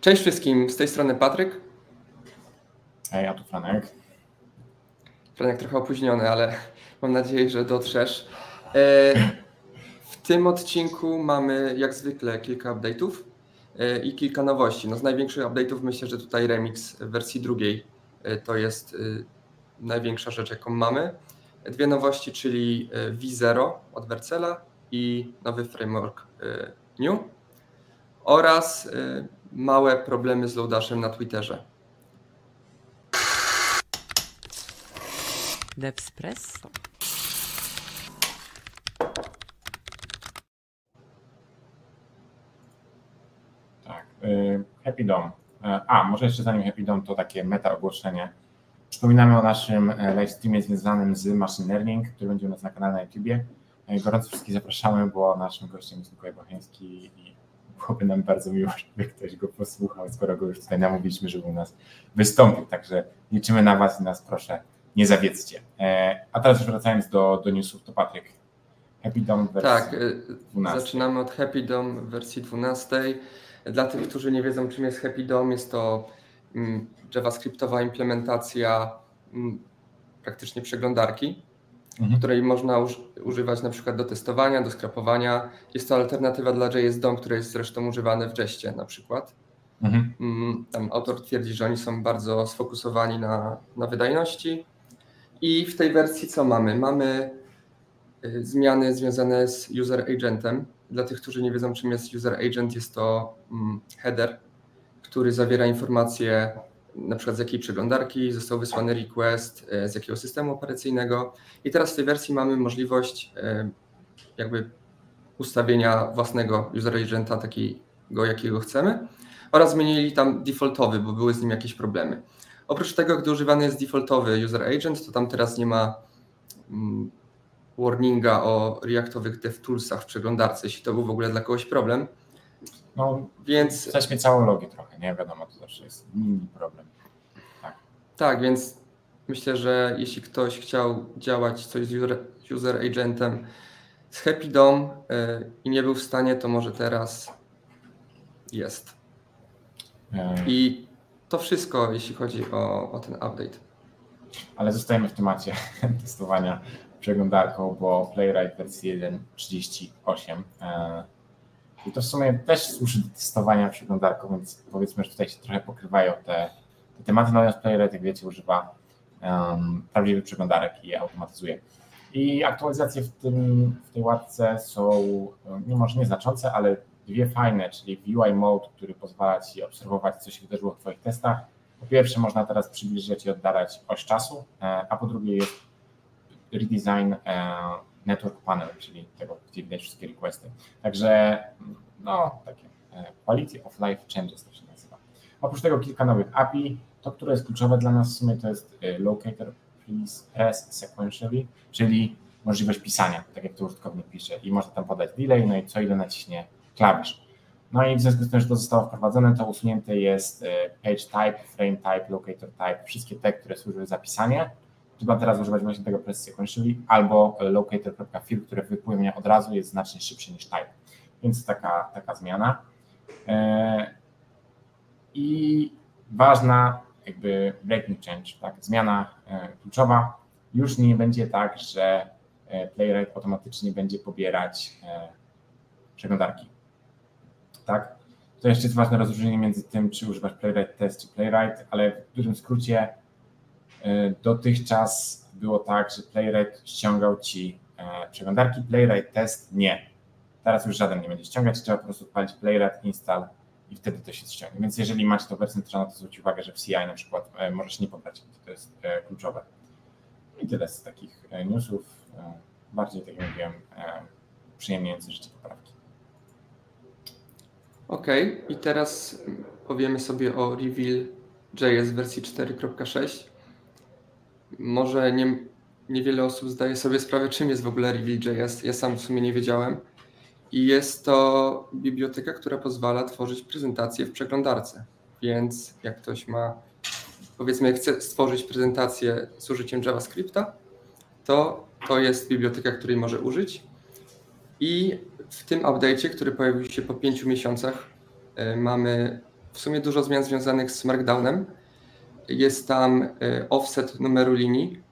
Cześć wszystkim, z tej strony Patryk. Hej, ja tu Franek. Franek trochę opóźniony, ale mam nadzieję, że dotrzesz. E, w tym odcinku mamy jak zwykle kilka update'ów e, i kilka nowości. No z największych update'ów myślę, że tutaj remix w wersji drugiej e, to jest największa rzecz, jaką mamy. Dwie nowości, czyli V0 od Vercela i nowy framework New oraz małe problemy z loadashem na Twitterze. Devspresso. Tak. Y, Happy Dom. E, a, może jeszcze zanim Happy Dom, to takie meta ogłoszenie. Przypominamy o naszym e, live streamie związanym z machine learning, który będzie u nas na kanale na YouTubie. E, gorąco wszystkich zapraszamy, bo naszym gościem jest Mikołaj Bocheński i byłoby nam bardzo miło, żeby ktoś go posłuchał, skoro go już tutaj namówiliśmy, żeby u nas wystąpił. Także liczymy na Was i nas proszę nie zawiedzcie. E, a teraz już wracając do, do newsów, to Patryk, Happy Dom wersji Tak, 12. zaczynamy od Happy Dom wersji 12. Dla tych, którzy nie wiedzą, czym jest Happy Dom, jest to mm, JavaScriptowa implementacja mm, praktycznie przeglądarki, mhm. której można używać na przykład do testowania, do skrapowania. Jest to alternatywa dla JS DOM, która jest zresztą używane w Jeście na przykład. Mhm. Mm, tam autor twierdzi, że oni są bardzo sfokusowani na, na wydajności. I w tej wersji co mamy? Mamy y, zmiany związane z user agentem. Dla tych, którzy nie wiedzą, czym jest user agent, jest to mm, header, który zawiera informacje na przykład z jakiej przeglądarki został wysłany request, e, z jakiego systemu operacyjnego. I teraz w tej wersji mamy możliwość e, jakby ustawienia własnego user agenta takiego, jakiego chcemy oraz zmienili tam defaultowy, bo były z nim jakieś problemy. Oprócz tego, gdy używany jest defaultowy user agent, to tam teraz nie ma mm, warninga o reaktowych DevToolsach w przeglądarce, jeśli to był w ogóle dla kogoś problem. No, więc jesteśmy całą logię trochę, nie wiadomo, to zawsze jest mini problem. Tak. tak, więc myślę, że jeśli ktoś chciał działać coś z user, user agentem z Happy DOM yy, i nie był w stanie, to może teraz jest. I to wszystko, jeśli chodzi o, o ten update. Ale zostajemy w temacie testowania przeglądarką, bo Playwright wersji 1.38 e, i to w sumie też służy do testowania przeglądarką, więc powiedzmy, że tutaj się trochę pokrywają te, te tematy, natomiast Playwright, jak wiecie, używa um, prawdziwych przeglądarek i je automatyzuje. I aktualizacje w, tym, w tej łatce są, no może nieznaczące, ale dwie fajne, czyli UI Mode, który pozwala Ci obserwować, co się wydarzyło w Twoich testach. Po pierwsze, można teraz przybliżyć i oddalać oś czasu, e, a po drugie jest redesign e, network panel, czyli tego, gdzie widać wszystkie requesty. Także no, takie e, quality of life changes to się nazywa. Oprócz tego kilka nowych API. To, które jest kluczowe dla nas w sumie, to jest locator please press sequentially, czyli możliwość pisania, tak jak to użytkownik pisze i można tam podać delay, no i co ile naciśnie klawisz. No i w związku z tym, że to zostało wprowadzone, to usunięte jest e, page type, frame type, locator type, wszystkie te, które służyły za pisanie. Trzeba teraz używać właśnie tego press sequentially albo locator.fill, które wypłynie od razu, jest znacznie szybszy niż type. Więc taka, taka zmiana. E, I ważna jakby breaking change, tak, zmiana e, kluczowa. Już nie będzie tak, że Playwright automatycznie będzie pobierać przeglądarki tak? To jeszcze jest ważne rozróżnienie między tym, czy używasz Playwright Test czy Playwright, ale w dużym skrócie dotychczas było tak, że Playwright ściągał ci e, przeglądarki, Playwright Test nie. Teraz już żaden nie będzie ściągać, trzeba po prostu odpalić Playwright install i wtedy to się ściągnie. Więc jeżeli macie to wersję to zwróćcie uwagę, że w CI na przykład e, możesz nie pobrać, to jest e, kluczowe. I tyle z takich newsów. Bardziej, tak jak mówiłem, przyjemniające życie poprawki. Ok, i teraz powiemy sobie o Reveal.js wersji 4.6. Może nie, niewiele osób zdaje sobie sprawę, czym jest w ogóle Reveal.js. Ja sam w sumie nie wiedziałem. I jest to biblioteka, która pozwala tworzyć prezentacje w przeglądarce. Więc jak ktoś ma, powiedzmy, chce stworzyć prezentację z użyciem JavaScripta, to to jest biblioteka, której może użyć. I w tym update'cie, który pojawił się po pięciu miesiącach, e, mamy w sumie dużo zmian związanych z Markdownem. Jest tam y, offset numeru linii,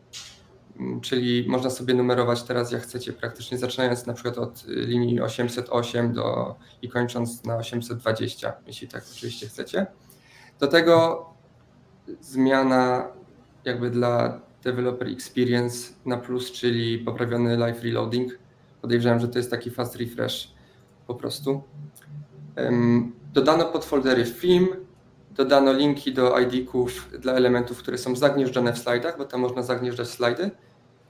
mm, czyli można sobie numerować teraz jak chcecie, praktycznie zaczynając na przykład od linii 808 do, i kończąc na 820, jeśli tak oczywiście chcecie. Do tego zmiana jakby dla developer experience na plus, czyli poprawiony live reloading. Podejrzewam, że to jest taki fast refresh po prostu. Dodano podfoldery film, dodano linki do ID-ków dla elementów, które są zagnieżdżone w slajdach, bo tam można zagnieżdżać slajdy.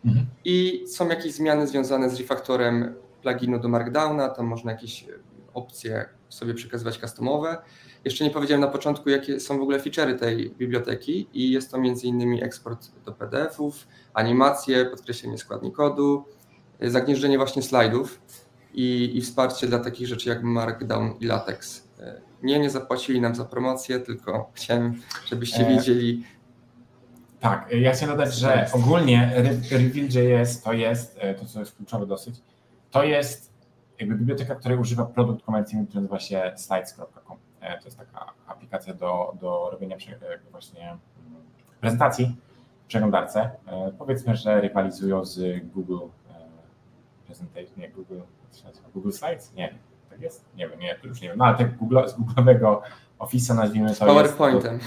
Mhm. I są jakieś zmiany związane z refaktorem pluginu do Markdowna, tam można jakieś opcje sobie przekazywać customowe. Jeszcze nie powiedziałem na początku, jakie są w ogóle feature'y tej biblioteki i jest to m.in. eksport do PDF-ów, animacje, podkreślenie składni kodu, zagnieżdżenie właśnie slajdów i, i wsparcie dla takich rzeczy jak Markdown i LaTeX. Nie, nie zapłacili nam za promocję, tylko chciałem, żebyście e... wiedzieli. Tak, ja chcę dodać, że ogólnie Reveal.js to jest, e, to co jest kluczowe dosyć, to jest jakby biblioteka, której używa produkt komercyjny, który nazywa się slides.com. E, to jest taka aplikacja do, do robienia właśnie mm, prezentacji w przeglądarce. Powiedzmy, że rywalizują z Google Presentation, nie Google, Google Slides? Nie, tak jest? Nie wiem, nie, to już nie wiem, no ale tak Google, z Google'owego Office'a nazwijmy to Z PowerPointem.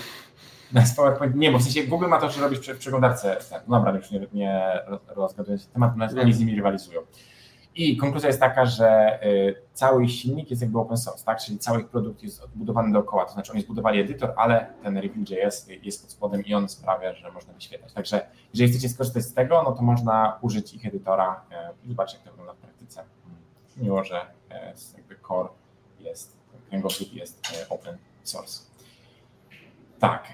z PowerPoint, nie, bo w sensie Google ma to, że robisz w przeglądarce. Tak, no dobra, już nie, nie rozgaduję się temat, natomiast oni z nimi rywalizują. I konkluzja jest taka, że y, cały ich silnik jest jakby open source, tak? czyli cały ich produkt jest odbudowany dookoła, to znaczy oni zbudowali edytor, ale ten Reveal.js jest pod spodem i on sprawia, że można wyświetlać. Także jeżeli chcecie skorzystać z tego, no to można użyć ich edytora y, i zobaczyć, jak to wygląda w praktyce. Miło, że y, jakby core jest, kręgosłup jest open source. Tak,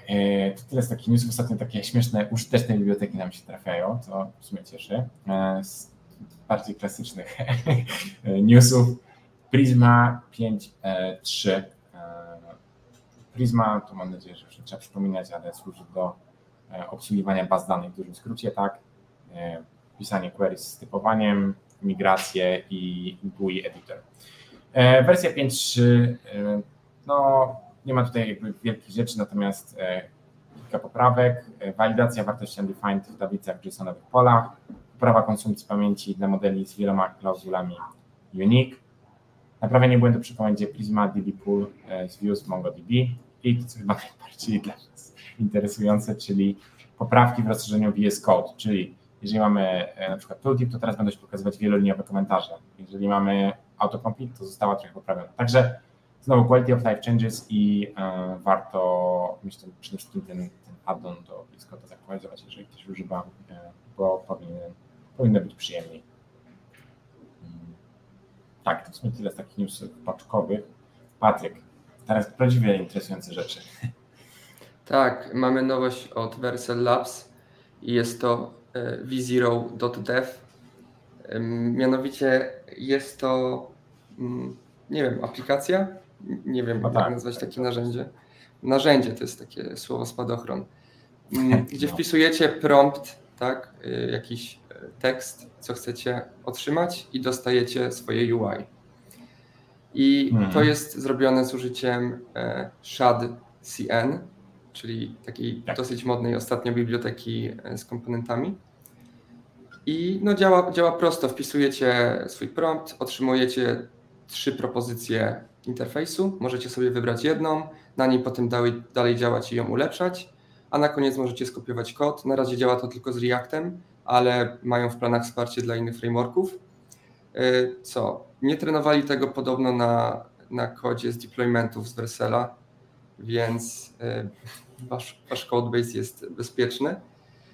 to tyle z takich newsów. Ostatnio takie śmieszne, użyteczne biblioteki nam się trafiają, co w sumie cieszy bardziej klasycznych newsów. Prisma 5.3. E, Prisma, to mam nadzieję, że już nie trzeba przypominać, ale służy do e, obsługiwania baz danych w dużym skrócie, tak? E, pisanie queries z typowaniem, migrację i GUI editor. Wersja 5.3, no nie ma tutaj jakby wielkich rzeczy, natomiast kilka poprawek, walidacja wartości undefined w tablicach JSON-owych polach, poprawa konsumpcji pamięci dla modeli z wieloma klauzulami unique, naprawienie błędu przy komendzie Prisma DB Pool e, z views MongoDB. I to, co chyba najbardziej dla nas interesujące, czyli poprawki w rozszerzeniu VS Code, czyli jeżeli mamy e, na przykład tooltip, to teraz będą się pokazywać wieloliniowe komentarze. Jeżeli mamy autocomplete, to została trochę poprawiona. Także znowu quality of life changes i e, warto myślę przede wszystkim ten, ten add-on do VS Code zaktualizować, jeżeli ktoś używa, bo powinien powinno być przyjemniej. Tak, to w sumie tyle z takich newsów paczkowych. Patryk, teraz prawdziwie interesujące rzeczy. Tak, mamy nowość od Versal Labs i jest to e, v0.dev. Mianowicie jest to, mm, nie wiem, aplikacja? Nie wiem, no jak tak, nazwać takie narzędzie. Narzędzie to jest takie słowo spadochron, mm, gdzie no. wpisujecie prompt, tak, y, jakiś tekst, co chcecie otrzymać i dostajecie swoje UI. I hmm. to jest zrobione z użyciem e, ShadCN, czyli takiej tak. dosyć modnej ostatnio biblioteki e, z komponentami. I no działa, działa prosto. Wpisujecie swój prompt, otrzymujecie trzy propozycje interfejsu. Możecie sobie wybrać jedną, na niej potem dalej, dalej działać i ją ulepszać, a na koniec możecie skopiować kod. Na razie działa to tylko z Reactem, ale mają w planach wsparcie dla innych frameworków. E, co? Nie trenowali tego podobno na, na kodzie z deploymentów z Versela, więc e, wasz, wasz codebase jest bezpieczny.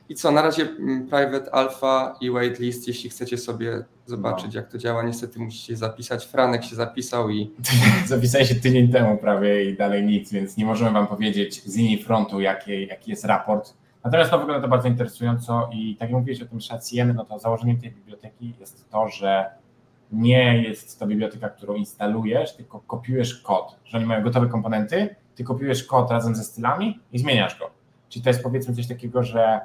I co, na razie mm, private alpha i waitlist, jeśli chcecie sobie zobaczyć, no. jak to działa, niestety musicie zapisać. Franek się zapisał i. Zapisałem się tydzień temu prawie i dalej nic, więc nie możemy wam powiedzieć z linii frontu, jaki, jaki jest raport. Natomiast to wygląda to bardzo interesująco i tak jak mówiłeś o tym SHA-CN, no to założeniem tej biblioteki jest to, że nie jest to biblioteka, którą instalujesz, tylko kopiujesz kod, że oni mają gotowe komponenty, ty kopiujesz kod razem ze stylami i zmieniasz go. Czyli to jest powiedzmy coś takiego, że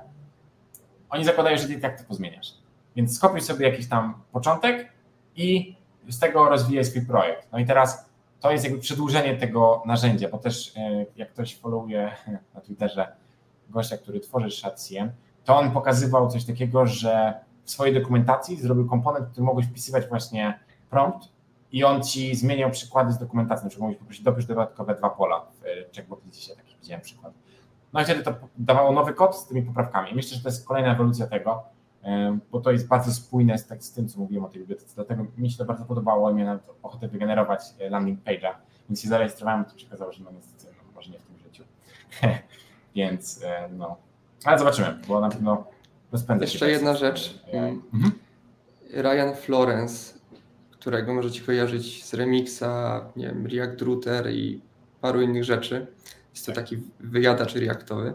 oni zakładają, że ty tak to pozmieniasz. Więc skopiuj sobie jakiś tam początek i z tego rozwijaj swój projekt. No i teraz to jest jakby przedłużenie tego narzędzia, bo też jak ktoś followuje na Twitterze gościa, który tworzy ShadCM, to on pokazywał coś takiego, że w swojej dokumentacji zrobił komponent, który mogłeś wpisywać właśnie prompt i on ci zmieniał przykłady z dokumentacji, na przykład mogłeś poprosić dopisz dodatkowe dwa pola w checkboxie, taki widziałem przykład. No i wtedy to dawało nowy kod z tymi poprawkami. Myślę, że to jest kolejna ewolucja tego, bo to jest bardzo spójne z, tak, z tym, co mówiłem o tej bibliotece, dlatego mi się to bardzo podobało i miałem ochotę wygenerować e, landing page'a, więc się zarejestrowałem, to się okazało, że no niestety, no, może nie w tym życiu. więc e, no, ale zobaczymy, bo na pewno rozpędzę Jeszcze jedna rzecz. Mhm. Ryan Florence, którego możecie kojarzyć z Remixa, nie wiem, React Router i paru innych rzeczy. Jest to tak. taki wyjadacz reaktowy.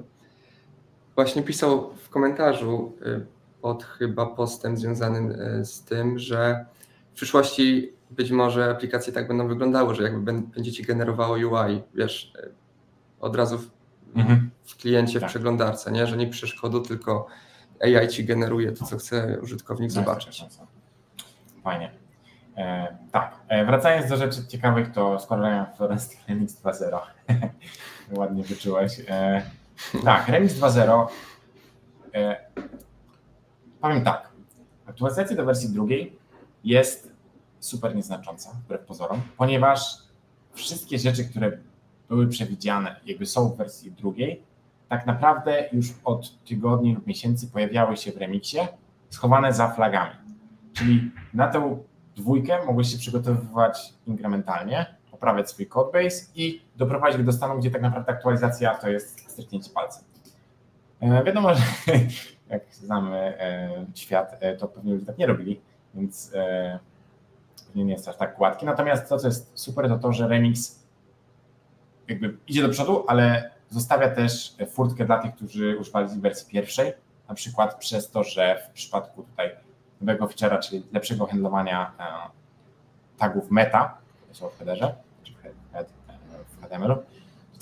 Właśnie pisał w komentarzu y, pod chyba postem związanym y, z tym, że w przyszłości być może aplikacje tak będą wyglądały, że jakby będziecie generowało UI, wiesz, y, od razu w, mhm. w kliencie, tak. w przeglądarce, nie? że nie piszesz kodu, tylko AI ci generuje to, co chce użytkownik zobaczyć. Fajnie. E, tak, e, wracając do rzeczy ciekawych, to skoro Ryan Florence Remix 2.0, ładnie wyczułeś. E, tak, Remix 2.0, e, powiem tak, aktualizacja do wersji drugiej jest super nieznacząca, wbrew pozorom, ponieważ wszystkie rzeczy, które były przewidziane, jakby są w wersji drugiej, tak naprawdę już od tygodni lub miesięcy pojawiały się w remiksie, schowane za flagami. Czyli na tę dwójkę mogłeś się przygotowywać inkrementalnie, poprawiać swój codebase i doprowadzić go do stanu, gdzie tak naprawdę aktualizacja to jest stryknięcie palcem. E, wiadomo, że jak znamy e, świat, e, to pewnie ludzie tak nie robili, więc pewnie nie jest aż tak gładki. Natomiast to, co jest super, to to, że Remix jakby idzie do przodu, ale zostawia też furtkę dla tych, którzy używali wersji pierwszej, na przykład przez to, że w przypadku tutaj nowego feature'a, czyli lepszego handlowania e, tagów meta, które są w headerze, czy w HTML-u,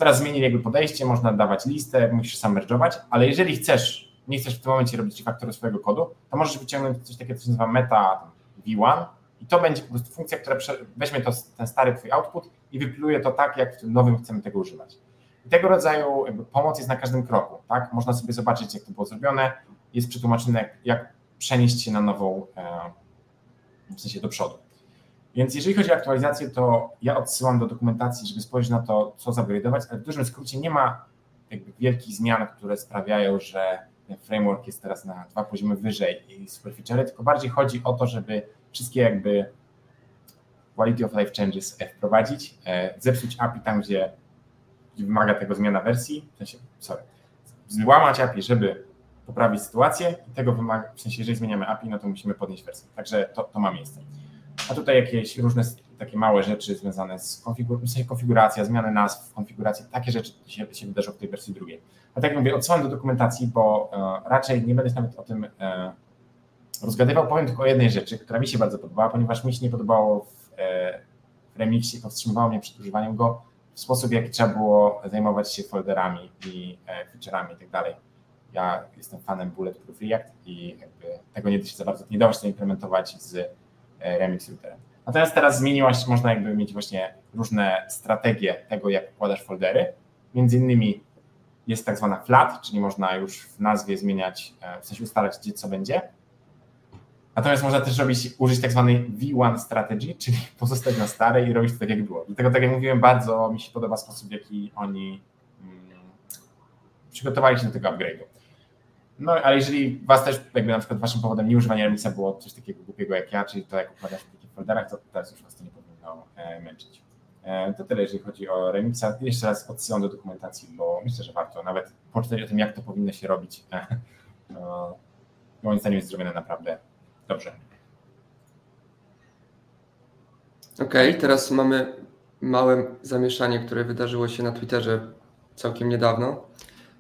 teraz zmienili jakby podejście, można dawać listę, musisz sam merge'ować, ale jeżeli chcesz, nie chcesz w tym momencie robić refaktoru swojego kodu, to możesz wyciągnąć coś takiego, co się nazywa meta v1 i to będzie po prostu funkcja, która weźmie to, ten stary twój output i wypluje to tak, jak w tym nowym chcemy tego używać. I tego rodzaju pomoc jest na każdym kroku, tak? Można sobie zobaczyć, jak to było zrobione, jest przetłumaczone, jak przenieść się na nową, e, w sensie do przodu. Więc jeżeli chodzi o aktualizację, to ja odsyłam do dokumentacji, żeby spojrzeć na to, co zupgrade'ować, ale w dużym skrócie nie ma wielkich zmian, które sprawiają, że ten framework jest teraz na dwa poziomy wyżej i super feature, tylko bardziej chodzi o to, żeby wszystkie jakby quality of life changes wprowadzić, e, zepsuć API tam, gdzie wymaga tego zmiana wersji, w sensie, sorry, złamać API, żeby poprawić sytuację tego wymaga, w sensie jeżeli zmieniamy API, no to musimy podnieść wersję. Także to, to ma miejsce. A tutaj jakieś różne takie małe rzeczy związane z konfigur w sensie konfiguracja, zmiany nazw, konfiguracji, takie rzeczy się, się wydarzą w tej wersji drugiej. A tak jak mówię, odsyłam do dokumentacji, bo e, raczej nie będę nawet o tym e, rozgadywał, powiem tylko o jednej rzeczy, która mi się bardzo podobała, ponieważ mi się nie podobało w, e, w remixie, powstrzymywało mnie przed używaniem go w sposób, jaki trzeba było zajmować się folderami i e, featureami i tak dalej ja jestem fanem Bulletproof React i tego nie da się za bardzo, nie dało się implementować z e, Remix Routerem. Natomiast teraz zmieniła się, można jakby mieć właśnie różne strategie tego, jak układasz foldery. Między innymi jest tak zwana flat, czyli można już w nazwie zmieniać, e, w sensie ustalać, gdzie co będzie. Natomiast można też robić, użyć tak zwanej V1 strategy, czyli pozostać na starej i robić to tak, jak było. Dlatego, tak jak mówiłem, bardzo mi się podoba sposób, w jaki oni mm, przygotowali się do tego upgrade'u. No, ale jeżeli was też, jakby na przykład waszym powodem nieużywania Remixa było coś takiego głupiego jak ja, czyli to jak układasz w takich folderach, to teraz już was to nie powinno e, męczyć. E, to tyle, jeżeli chodzi o Remixa. Jeszcze raz odsyłam do dokumentacji, bo myślę, że warto nawet poczytać o tym, jak to powinno się robić. E, no, moim zdaniem jest zrobione naprawdę dobrze. Okej, okay, teraz mamy małe zamieszanie, które wydarzyło się na Twitterze całkiem niedawno.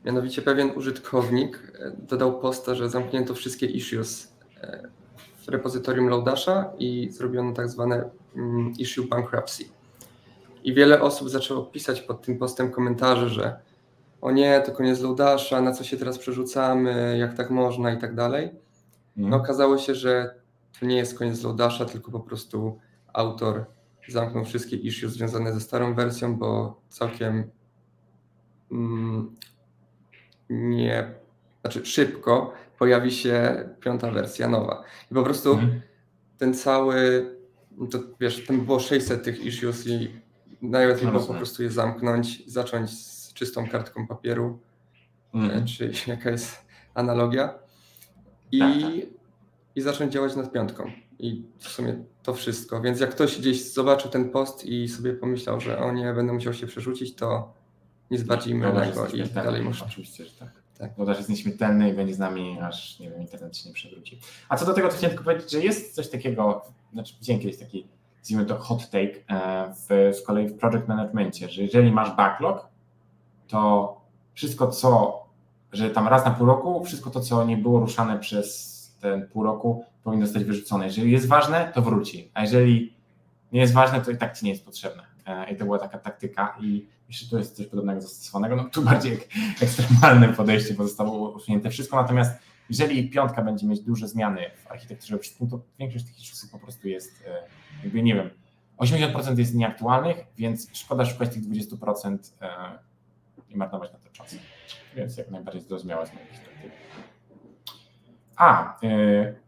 Mianowicie pewien użytkownik e, dodał posta, że zamknięto wszystkie issues e, w repozytorium Loadasha i zrobiono tak zwane mm, issue bankruptcy. I wiele osób zaczęło pisać pod tym postem komentarze, że o nie, to koniec Loadasha, na co się teraz przerzucamy, jak tak można i tak dalej. No mhm. okazało się, że to nie jest koniec Loadasha, tylko po prostu autor zamknął wszystkie issues związane ze starą wersją, bo całkiem mm, nie, znaczy szybko pojawi się piąta wersja nowa. I po prostu mhm. ten cały, to wiesz, tam było 600 tych issues i najlepiej było po prostu je zamknąć, zacząć z czystą kartką papieru, mhm. czy jaka jest analogia i, tak, tak. i zacząć działać nad piątką. I w sumie to wszystko. Więc jak ktoś gdzieś zobaczył ten post i sobie pomyślał, że o nie, będę musiał się przerzucić, to nic bardziej mylnego i dalej można. Oczywiście, że tak. tak. Jest nieśmiertelny i będzie z nami, aż nie wiem, internet się nie przewróci. A co do tego, to chciałem tylko powiedzieć, że jest coś takiego, znaczy widziałem kiedyś taki, nazwijmy to hot take e, w, z kolei w project managementie, że jeżeli masz backlog, to wszystko co, że tam raz na pół roku, wszystko to, co nie było ruszane przez ten pół roku, powinno zostać wyrzucone. Jeżeli jest ważne, to wróci, a jeżeli nie jest ważne, to i tak ci nie jest potrzebne. E, I to była taka taktyka i jeszcze tu jest coś podobnego zastosowanego. No tu bardziej ekstremalne podejście, bo zostało usunięte wszystko, natomiast jeżeli piątka będzie mieć duże zmiany w architekturze wszystkim, to większość tych issuesów po prostu jest, e, jakby nie wiem, 80% jest nieaktualnych, więc szkoda szukać tych 20% e, i marnować na to czas. Więc jak najbardziej zrozumiałe z mojej perspektywy. A,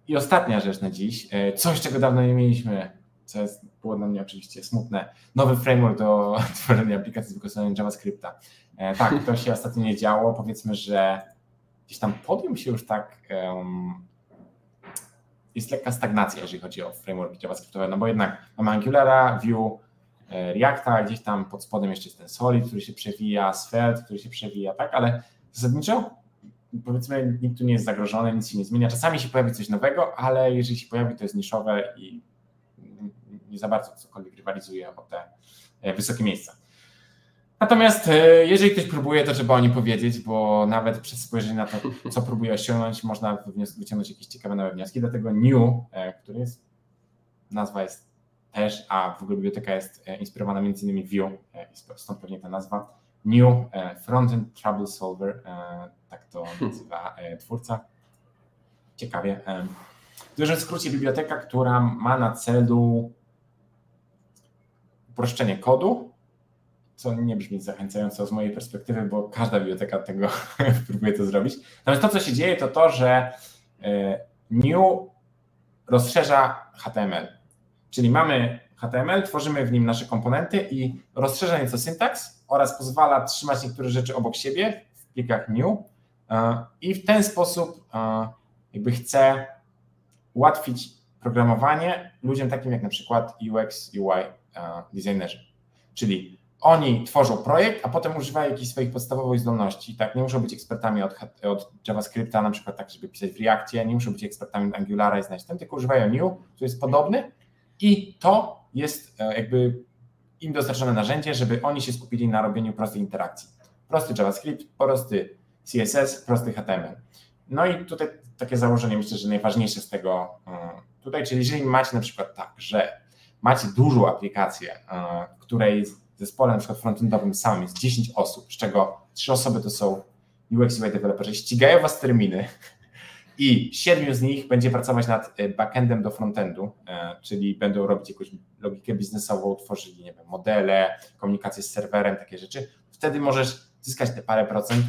i ostatnia rzecz na dziś, coś czego dawno nie mieliśmy co jest, było dla mnie oczywiście smutne. Nowy framework do tworzenia aplikacji z wykorzystaniem JavaScripta. E, tak, to się ostatnio nie działo. Powiedzmy, że gdzieś tam podium się już tak. Um, jest lekka stagnacja, jeżeli chodzi o frameworki JavaScriptowe, no bo jednak mamy Angulara, Vue, e, Reacta, gdzieś tam pod spodem jeszcze jest ten Solid, który się przewija, Svelte, który się przewija, tak, ale zasadniczo powiedzmy nikt tu nie jest zagrożony, nic się nie zmienia. Czasami się pojawi coś nowego, ale jeżeli się pojawi, to jest niszowe i nie za bardzo cokolwiek rywalizuje o te e, wysokie miejsca. Natomiast e, jeżeli ktoś próbuje, to trzeba o nim powiedzieć, bo nawet przez spojrzenie na to, co próbuje osiągnąć, można wyciągnąć jakieś ciekawe nowe wnioski. Dlatego New, e, który jest, nazwa jest też, a w ogóle biblioteka jest inspirowana między innymi Vue, stąd pewnie ta nazwa. New Frontend Trouble Solver, tak to nazywa twórca. Ciekawie. W dużym skrócie biblioteka, która ma na celu uproszczenie kodu, co nie brzmi zachęcająco z mojej perspektywy, bo każda biblioteka tego próbuje to zrobić. Natomiast to, co się dzieje, to to, że e, new rozszerza HTML. Czyli mamy HTML, tworzymy w nim nasze komponenty i rozszerza nieco syntaks oraz pozwala trzymać niektóre rzeczy obok siebie w plikach new e, i w ten sposób e, jakby chce ułatwić programowanie ludziom takim jak na przykład UX, UI designerzy. Czyli oni tworzą projekt, a potem używają jakichś swoich podstawowych zdolności. Tak, nie muszą być ekspertami od, od JavaScripta, na przykład tak, żeby pisać w Reactie, nie muszą być ekspertami Angulara i znać ten, tylko używają New, który jest podobny i to jest e, jakby im dostarczone narzędzie, żeby oni się skupili na robieniu prostej interakcji. Prosty JavaScript, prosty CSS, prosty HTML. No i tutaj takie założenie myślę, że najważniejsze z tego mm, tutaj, czyli jeżeli macie na przykład tak, że macie dużą aplikację, e, której zespole na przykład frontendowym samym jest 10 osób, z czego 3 osoby to są UX UI deweloperzy, ścigają was terminy i 7 z nich będzie pracować nad e, backendem do frontendu, e, czyli będą robić jakąś logikę biznesową, tworzyli nie wiem, modele, komunikację z serwerem, takie rzeczy. Wtedy możesz zyskać te parę procent,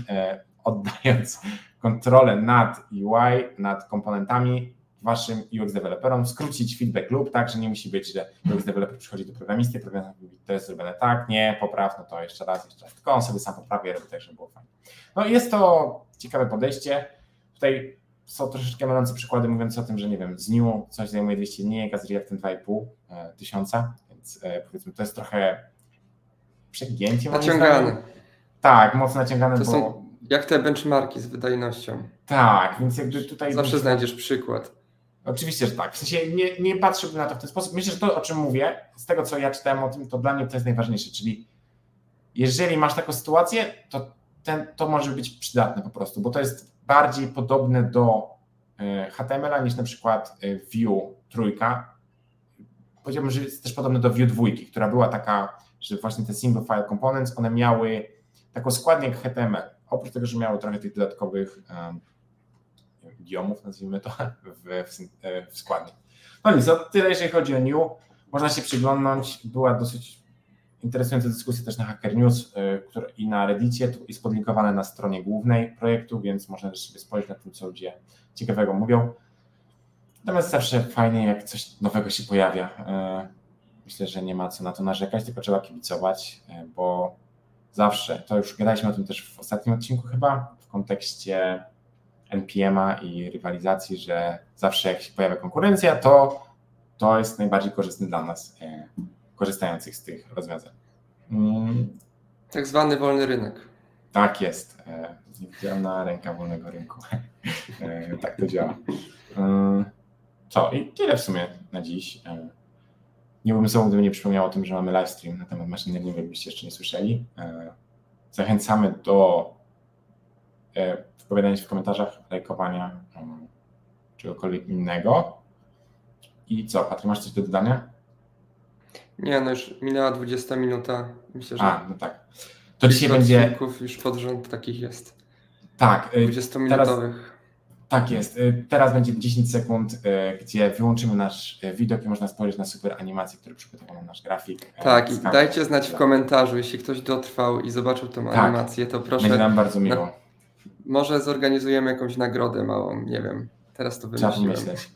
oddając kontrolę nad UI, nad komponentami waszym UX deweloperom, skrócić feedback loop, tak, że nie musi być, że UX developer przychodzi do programisty, programista mówi, to jest zrobione tak, nie, popraw, no to jeszcze raz, jeszcze raz, tylko on sobie sam poprawia robi tak, żeby było fajnie. No jest to ciekawe podejście. Tutaj są troszeczkę mylące przykłady mówiące o tym, że nie wiem, z New coś zajmuje 200 dni, a z Reactem 2,5 e, tysiąca, więc e, powiedzmy to jest trochę przegięcie. Naciągane. Tak, mocno naciągane, to bo... są jak te benchmarki z wydajnością. Tak, więc jakby tutaj... Zawsze znajdziesz przykład. Oczywiście, że tak. W sensie nie, nie patrzyłbym na to w ten sposób. Myślę, że to, o czym mówię, z tego, co ja czytałem o tym, to dla mnie to jest najważniejsze. Czyli jeżeli masz taką sytuację, to ten, to może być przydatne po prostu, bo to jest bardziej podobne do e, HTML-a niż na przykład e, Vue trójka. Powiedziałbym, że jest też podobne do Vue dwójki, która była taka, że właśnie te single file components, one miały taką składnię jak HTML. Oprócz tego, że miały trochę tych dodatkowych um, idiomów, nazwijmy to, w, w, składni. No nic, to tyle jeżeli chodzi o New. można się przyglądnąć. Była dosyć interesująca dyskusja też na Hacker News y, i na Reddicie. Tu jest podlinkowane na stronie głównej projektu, więc można też sobie spojrzeć na tym, co ludzie ciekawego mówią. Natomiast zawsze fajnie, jak coś nowego się pojawia. Y, Myślę, że nie ma co na to narzekać, tylko trzeba kibicować, y, bo zawsze, to już gadaliśmy o tym też w ostatnim odcinku chyba, w kontekście NPM-a i rywalizacji, że zawsze jak się pojawia konkurencja, to to jest najbardziej korzystne dla nas, e, korzystających z tych rozwiązań. Mm, Tak zwany wolny rynek. tak jest. E, Niewidzialna ręka wolnego rynku. E, tak to działa. E, Co? I tyle w sumie na dziś. Nie byłbym sobą, gdyby nie przypomniał o tym, że mamy livestream na temat machine learningu, jakbyście jeszcze nie słyszeli. Zachęcamy do wypowiadania się w komentarzach, lajkowania, e, czegokolwiek innego. I co, Patry, masz coś do dodania? Nie, no już minęła 20 minuta. Myślę, że A, no tak. To dzisiaj będzie. już pod rząd takich jest. Tak, y, 20-minutowych. tak jest. Y, Teraz będzie 10 sekund, y, gdzie wyłączymy nasz y, widok i można spojrzeć na super animację, który przygotował nam nasz grafik. y, Tak, i dajcie znać w komentarzu, jeśli ktoś dotrwał i zobaczył tą Tak. animację, to Będzie proszę, nam bardzo miło. Może zorganizujemy jakąś nagrodę małą, nie wiem. Teraz to wymyśliłem. pomyśleć.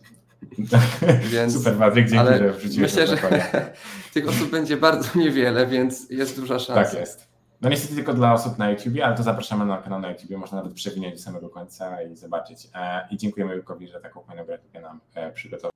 Więc, Super, Patryk, dzięki, ale że wrzuciłeś myślę, że tych osób będzie bardzo niewiele, więc jest duża szansa. Tak jest. No niestety tylko dla osób na YouTubie, ale to zapraszamy na kanał na YouTubie, można nawet przewinąć do samego końca i zobaczyć. E, I dziękujemy Julkowi, że taką fajną grafikę nam e, przygotował.